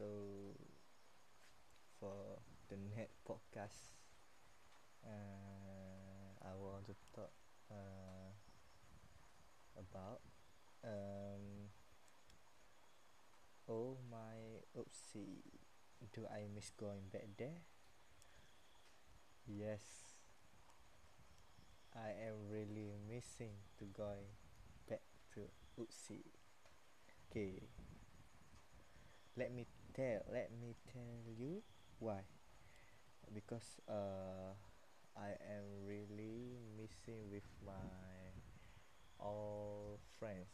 so for the net podcast uh, I want to talk uh, about um, oh my oopsie do I miss going back there? Yes. I am really missing to going back to oopsie okay. Let me tell let me tell you why. Because uh I am really missing with my all friends.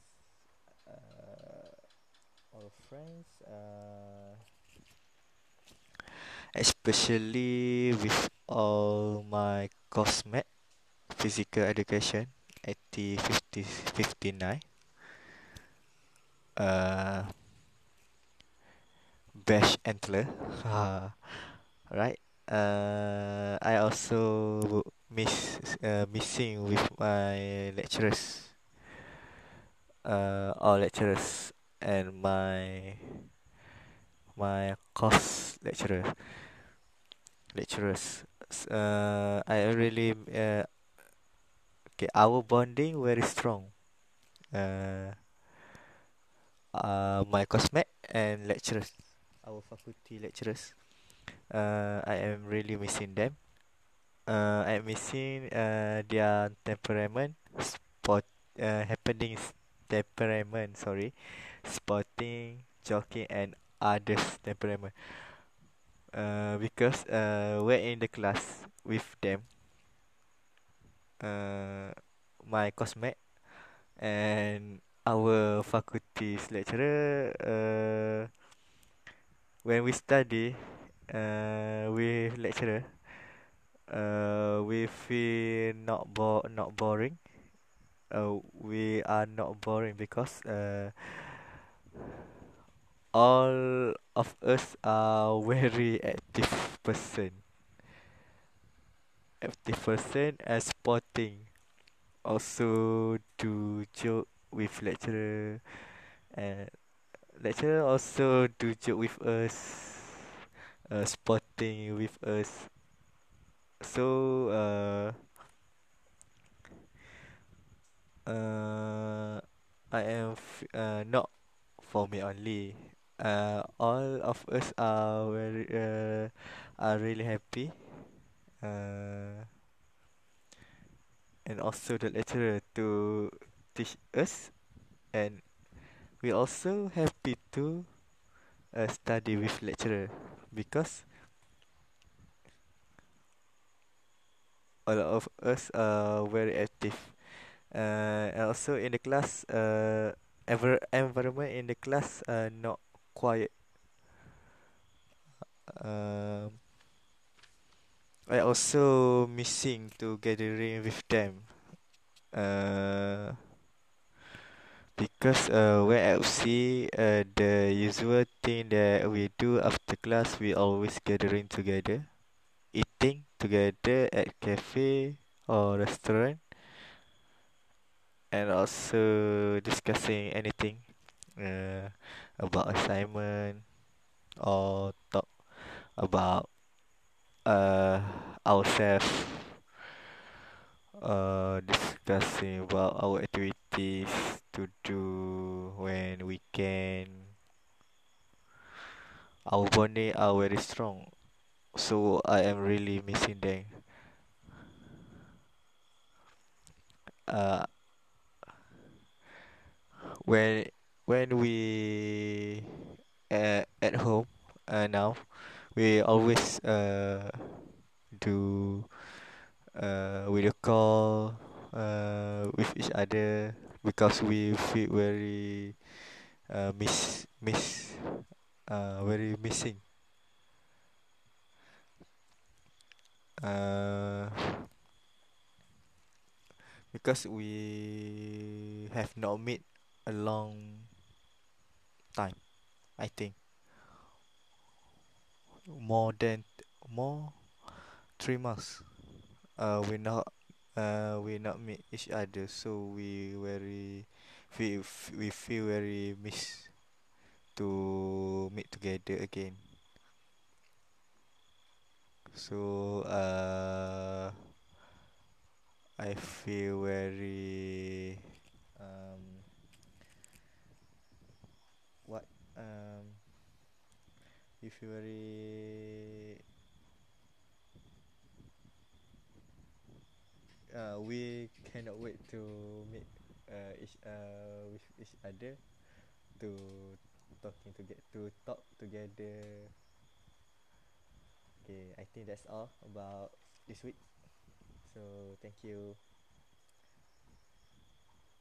Uh all friends uh especially with all my cosmet physical education at the 50, 59 uh bash antler. Right uh I also miss uh, missing with my lecturers. Uh all lecturers and my my course lecturer lecturers. Uh I really uh okay our bonding very strong. Uh uh my cosmet and lecturers our faculty lecturers. Uh I am really missing them. Uh I'm missing uh their temperament sport uh happenings temperament sorry. Sporting joking and others temperament. Uh because uh we're in the class with them. Uh my cosmet and our faculty's lecturer uh when we study uh with lecturer uh we feel not bo- not boring. Uh we are not boring because uh all of us are very active person. Active person and sporting. Also do joke with lecturer and lecturer also do joke with us uh sporting with us. So uh uh I am f- uh not for me only. Uh all of us are very uh are really happy. Uh and also the lecturer to teach us and we also happy to uh, study with lecturer because all of us are very active. Uh, and also in the class uh ever environment in the class uh not quiet. Um I also missing to gathering with them. Uh because uh when at FC uh the usual thing that we do after class we always gathering together eating together at cafe or restaurant and also discussing anything uh, about assignment or talk about uh, ourselves uh, discussing about our activities to do when we can. Our bonding are very strong so I am really missing them. Uh, when when we uh, at home uh, now we always uh, do uh, video call uh, with each other because we feel very uh, miss miss uh, very missing. Uh, because we have not met a long time I think. More than more three months. Uh we not uh we not meet each other so we very we we feel very miss to meet together again. So uh, I feel very um, what um, you feel very uh, we cannot wait to meet uh, each uh, with each other to talking to get to talk together. Okay, I think that's all about this week. So thank you.